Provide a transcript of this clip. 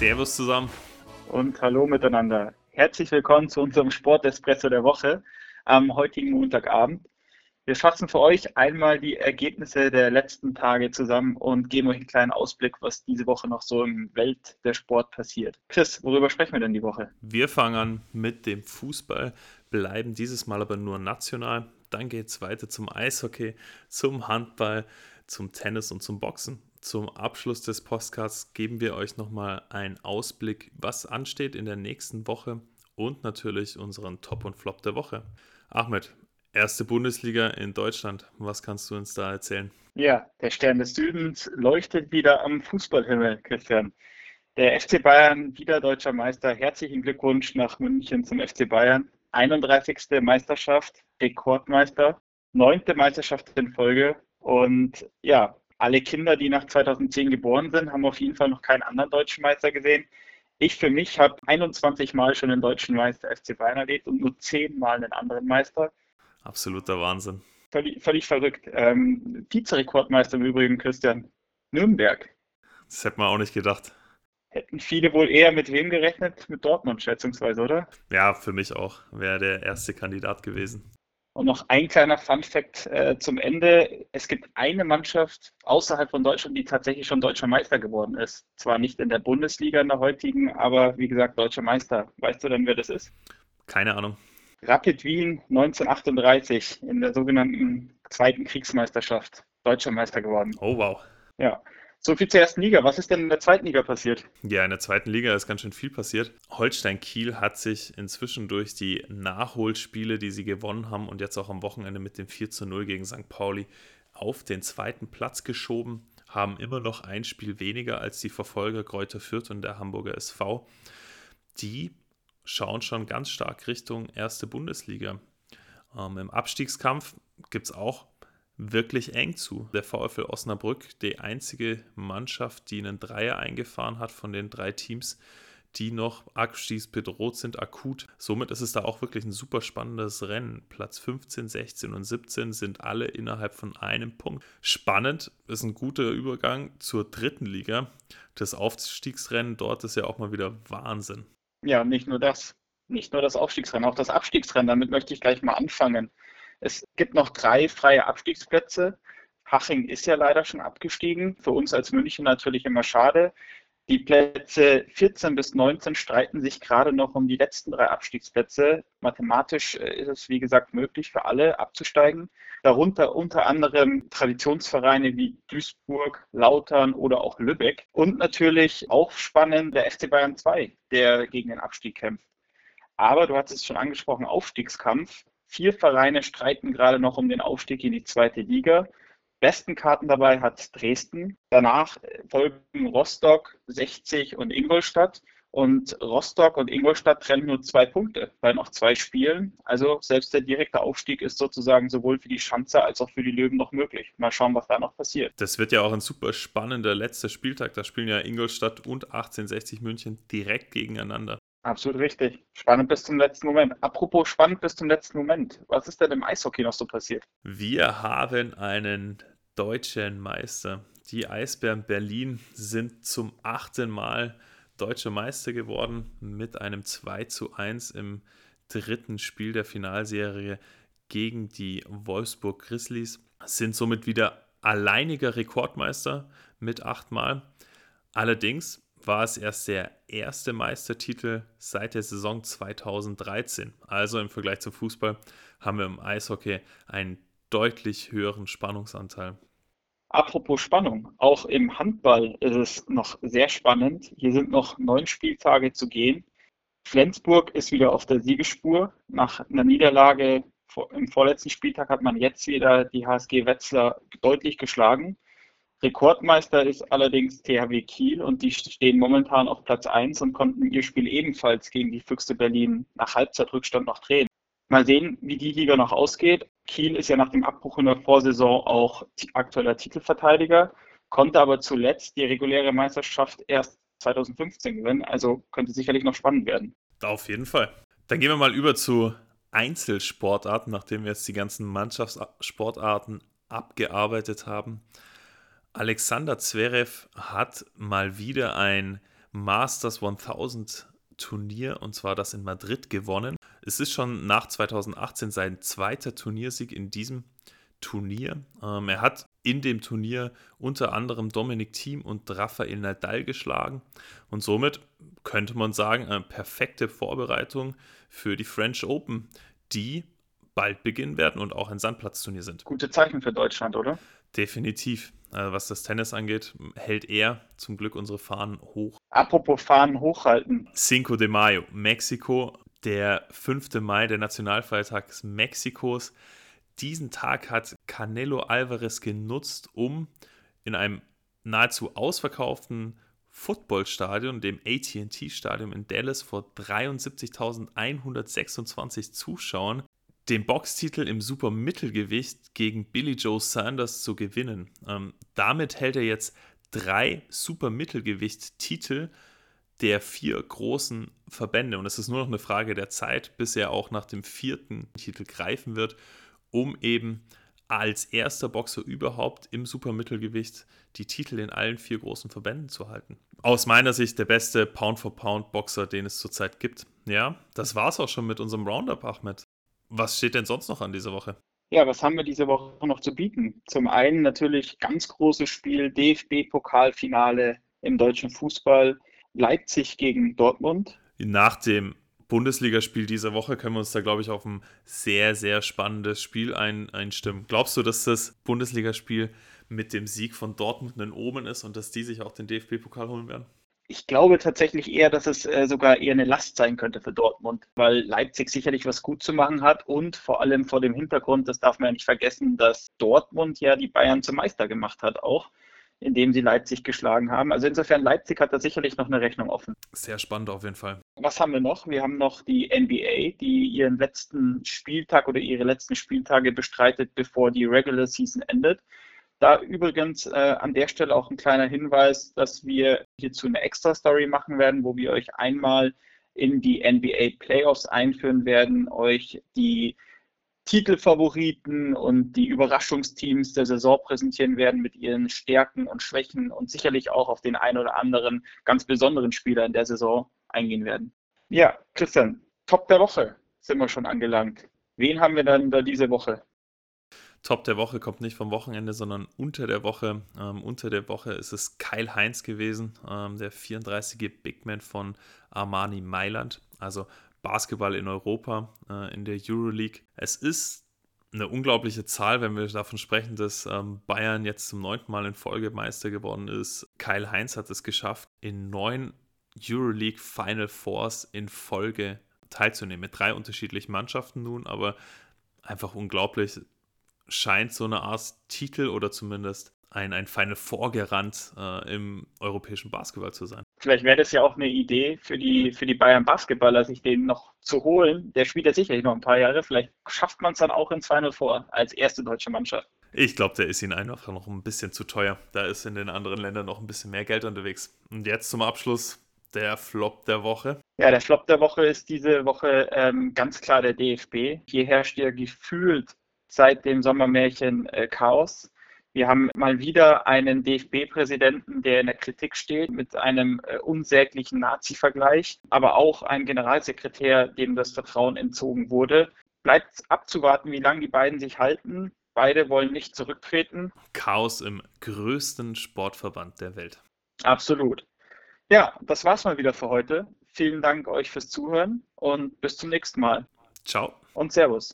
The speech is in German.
Servus zusammen. Und hallo miteinander. Herzlich willkommen zu unserem Sportespresso der Woche am heutigen Montagabend. Wir fassen für euch einmal die Ergebnisse der letzten Tage zusammen und geben euch einen kleinen Ausblick, was diese Woche noch so im Welt der Sport passiert. Chris, worüber sprechen wir denn die Woche? Wir fangen an mit dem Fußball, bleiben dieses Mal aber nur national. Dann geht es weiter zum Eishockey, zum Handball, zum Tennis und zum Boxen. Zum Abschluss des Postcards geben wir euch nochmal einen Ausblick, was ansteht in der nächsten Woche und natürlich unseren Top und Flop der Woche. Ahmed, erste Bundesliga in Deutschland, was kannst du uns da erzählen? Ja, der Stern des Südens leuchtet wieder am Fußballhimmel, Christian. Der FC Bayern, wieder deutscher Meister. Herzlichen Glückwunsch nach München zum FC Bayern. 31. Meisterschaft, Rekordmeister, neunte Meisterschaft in Folge. Und ja, alle Kinder, die nach 2010 geboren sind, haben auf jeden Fall noch keinen anderen deutschen Meister gesehen. Ich für mich habe 21 Mal schon den deutschen Meister FC Bayern erlebt und nur 10 Mal einen anderen Meister. Absoluter Wahnsinn. Völlig, völlig verrückt. Ähm, Vizerekordmeister im Übrigen, Christian. Nürnberg. Das hätte man auch nicht gedacht. Hätten viele wohl eher mit wem gerechnet? Mit Dortmund schätzungsweise, oder? Ja, für mich auch. Wäre der erste Kandidat gewesen. Und noch ein kleiner Fun-Fact äh, zum Ende. Es gibt eine Mannschaft außerhalb von Deutschland, die tatsächlich schon deutscher Meister geworden ist. Zwar nicht in der Bundesliga in der heutigen, aber wie gesagt, deutscher Meister. Weißt du denn, wer das ist? Keine Ahnung. Rapid Wien 1938 in der sogenannten Zweiten Kriegsmeisterschaft deutscher Meister geworden. Oh, wow. Ja. So viel zur ersten Liga. Was ist denn in der zweiten Liga passiert? Ja, in der zweiten Liga ist ganz schön viel passiert. Holstein Kiel hat sich inzwischen durch die Nachholspiele, die sie gewonnen haben und jetzt auch am Wochenende mit dem 4 zu 0 gegen St. Pauli auf den zweiten Platz geschoben, haben immer noch ein Spiel weniger als die Verfolger Kräuter Fürth und der Hamburger SV. Die schauen schon ganz stark Richtung erste Bundesliga. Ähm, Im Abstiegskampf gibt es auch wirklich eng zu. Der VfL Osnabrück, die einzige Mannschaft, die einen Dreier eingefahren hat von den drei Teams, die noch abstiegsbedroht sind, akut. Somit ist es da auch wirklich ein super spannendes Rennen. Platz 15, 16 und 17 sind alle innerhalb von einem Punkt. Spannend ist ein guter Übergang zur dritten Liga. Das Aufstiegsrennen dort ist ja auch mal wieder Wahnsinn. Ja, nicht nur das. Nicht nur das Aufstiegsrennen, auch das Abstiegsrennen. Damit möchte ich gleich mal anfangen. Es gibt noch drei freie Abstiegsplätze. Haching ist ja leider schon abgestiegen. Für uns als München natürlich immer schade. Die Plätze 14 bis 19 streiten sich gerade noch um die letzten drei Abstiegsplätze. Mathematisch äh, ist es, wie gesagt, möglich für alle abzusteigen. Darunter unter anderem Traditionsvereine wie Duisburg, Lautern oder auch Lübeck. Und natürlich auch spannend der FC Bayern 2, der gegen den Abstieg kämpft. Aber du hast es schon angesprochen, Aufstiegskampf. Vier Vereine streiten gerade noch um den Aufstieg in die zweite Liga. Besten Karten dabei hat Dresden. Danach folgen Rostock, 60 und Ingolstadt. Und Rostock und Ingolstadt trennen nur zwei Punkte bei noch zwei Spielen. Also selbst der direkte Aufstieg ist sozusagen sowohl für die Schanze als auch für die Löwen noch möglich. Mal schauen, was da noch passiert. Das wird ja auch ein super spannender letzter Spieltag. Da spielen ja Ingolstadt und 1860 München direkt gegeneinander. Absolut richtig. Spannend bis zum letzten Moment. Apropos spannend bis zum letzten Moment. Was ist denn im Eishockey noch so passiert? Wir haben einen deutschen Meister. Die Eisbären Berlin sind zum achten Mal deutscher Meister geworden mit einem 2 zu 1 im dritten Spiel der Finalserie gegen die Wolfsburg Grizzlies. Sind somit wieder alleiniger Rekordmeister mit achtmal. Allerdings war es erst der erste Meistertitel seit der Saison 2013. Also im Vergleich zum Fußball haben wir im Eishockey einen deutlich höheren Spannungsanteil. Apropos Spannung, auch im Handball ist es noch sehr spannend. Hier sind noch neun Spieltage zu gehen. Flensburg ist wieder auf der Siegesspur. Nach einer Niederlage im vorletzten Spieltag hat man jetzt wieder die HSG Wetzlar deutlich geschlagen. Rekordmeister ist allerdings THW Kiel und die stehen momentan auf Platz 1 und konnten ihr Spiel ebenfalls gegen die Füchse Berlin nach Halbzeitrückstand noch drehen. Mal sehen, wie die Liga noch ausgeht. Kiel ist ja nach dem Abbruch in der Vorsaison auch aktueller Titelverteidiger, konnte aber zuletzt die reguläre Meisterschaft erst 2015 gewinnen, also könnte sicherlich noch spannend werden. Auf jeden Fall. Dann gehen wir mal über zu Einzelsportarten, nachdem wir jetzt die ganzen Mannschaftssportarten abgearbeitet haben. Alexander Zverev hat mal wieder ein Masters 1000 Turnier und zwar das in Madrid gewonnen. Es ist schon nach 2018 sein zweiter Turniersieg in diesem Turnier. Ähm, er hat in dem Turnier unter anderem Dominik Thiem und Rafael Nadal geschlagen und somit könnte man sagen, eine perfekte Vorbereitung für die French Open, die bald beginnen werden und ein Sandplatzturnier sind. Gute Zeichen für Deutschland, oder? Definitiv. Also was das Tennis angeht, hält er zum Glück unsere Fahnen hoch. Apropos Fahnen hochhalten. Cinco de Mayo, Mexiko, der 5. Mai, der Nationalfeiertag Mexikos. Diesen Tag hat Canelo Alvarez genutzt, um in einem nahezu ausverkauften Footballstadion, dem ATT-Stadion in Dallas, vor 73.126 Zuschauern den Boxtitel im Supermittelgewicht gegen Billy Joe Sanders zu gewinnen. Ähm, damit hält er jetzt drei Supermittelgewicht-Titel der vier großen Verbände. Und es ist nur noch eine Frage der Zeit, bis er auch nach dem vierten Titel greifen wird, um eben als erster Boxer überhaupt im Supermittelgewicht die Titel in allen vier großen Verbänden zu halten. Aus meiner Sicht der beste Pound-for-Pound-Boxer, den es zurzeit gibt. Ja, das war's auch schon mit unserem Roundup, Ahmed. Was steht denn sonst noch an dieser Woche? Ja, was haben wir diese Woche noch zu bieten? Zum einen natürlich ganz großes Spiel, DFB-Pokalfinale im deutschen Fußball, Leipzig gegen Dortmund. Nach dem Bundesligaspiel dieser Woche können wir uns da, glaube ich, auf ein sehr, sehr spannendes Spiel ein, einstimmen. Glaubst du, dass das Bundesligaspiel mit dem Sieg von Dortmund in oben ist und dass die sich auch den DFB-Pokal holen werden? Ich glaube tatsächlich eher, dass es äh, sogar eher eine Last sein könnte für Dortmund, weil Leipzig sicherlich was gut zu machen hat und vor allem vor dem Hintergrund, das darf man ja nicht vergessen, dass Dortmund ja die Bayern zum Meister gemacht hat auch indem sie Leipzig geschlagen haben. Also insofern, Leipzig hat da sicherlich noch eine Rechnung offen. Sehr spannend auf jeden Fall. Was haben wir noch? Wir haben noch die NBA, die ihren letzten Spieltag oder ihre letzten Spieltage bestreitet, bevor die Regular Season endet. Da übrigens äh, an der Stelle auch ein kleiner Hinweis, dass wir hierzu eine Extra-Story machen werden, wo wir euch einmal in die NBA Playoffs einführen werden, euch die Titelfavoriten und die Überraschungsteams der Saison präsentieren werden mit ihren Stärken und Schwächen und sicherlich auch auf den ein oder anderen ganz besonderen Spieler in der Saison eingehen werden. Ja, Christian, Top der Woche sind wir schon angelangt. Wen haben wir dann da diese Woche? Top der Woche kommt nicht vom Wochenende, sondern unter der Woche. Ähm, unter der Woche ist es Kyle Heinz gewesen, ähm, der 34. Big Man von Armani Mailand. Also Basketball in Europa, äh, in der Euroleague. Es ist eine unglaubliche Zahl, wenn wir davon sprechen, dass ähm, Bayern jetzt zum neunten Mal in Folge Meister geworden ist. Kyle Heinz hat es geschafft, in neun Euroleague Final Fours in Folge teilzunehmen. Mit drei unterschiedlichen Mannschaften nun, aber einfach unglaublich scheint so eine Art Titel oder zumindest ein, ein Final Vorgerannt äh, im europäischen Basketball zu sein. Vielleicht wäre das ja auch eine Idee für die, für die Bayern Basketballer, sich den noch zu holen. Der spielt ja sicherlich noch ein paar Jahre. Vielleicht schafft man es dann auch ins Final Four als erste deutsche Mannschaft. Ich glaube, der ist ihnen einfach noch ein bisschen zu teuer. Da ist in den anderen Ländern noch ein bisschen mehr Geld unterwegs. Und jetzt zum Abschluss der Flop der Woche. Ja, der Flop der Woche ist diese Woche ähm, ganz klar der DFB. Hier herrscht ja gefühlt seit dem Sommermärchen äh, Chaos. Wir haben mal wieder einen DFB-Präsidenten, der in der Kritik steht mit einem äh, unsäglichen Nazi-Vergleich, aber auch einen Generalsekretär, dem das Vertrauen entzogen wurde. Bleibt abzuwarten, wie lange die beiden sich halten. Beide wollen nicht zurücktreten. Chaos im größten Sportverband der Welt. Absolut. Ja, das war's mal wieder für heute. Vielen Dank euch fürs Zuhören und bis zum nächsten Mal. Ciao. Und Servus.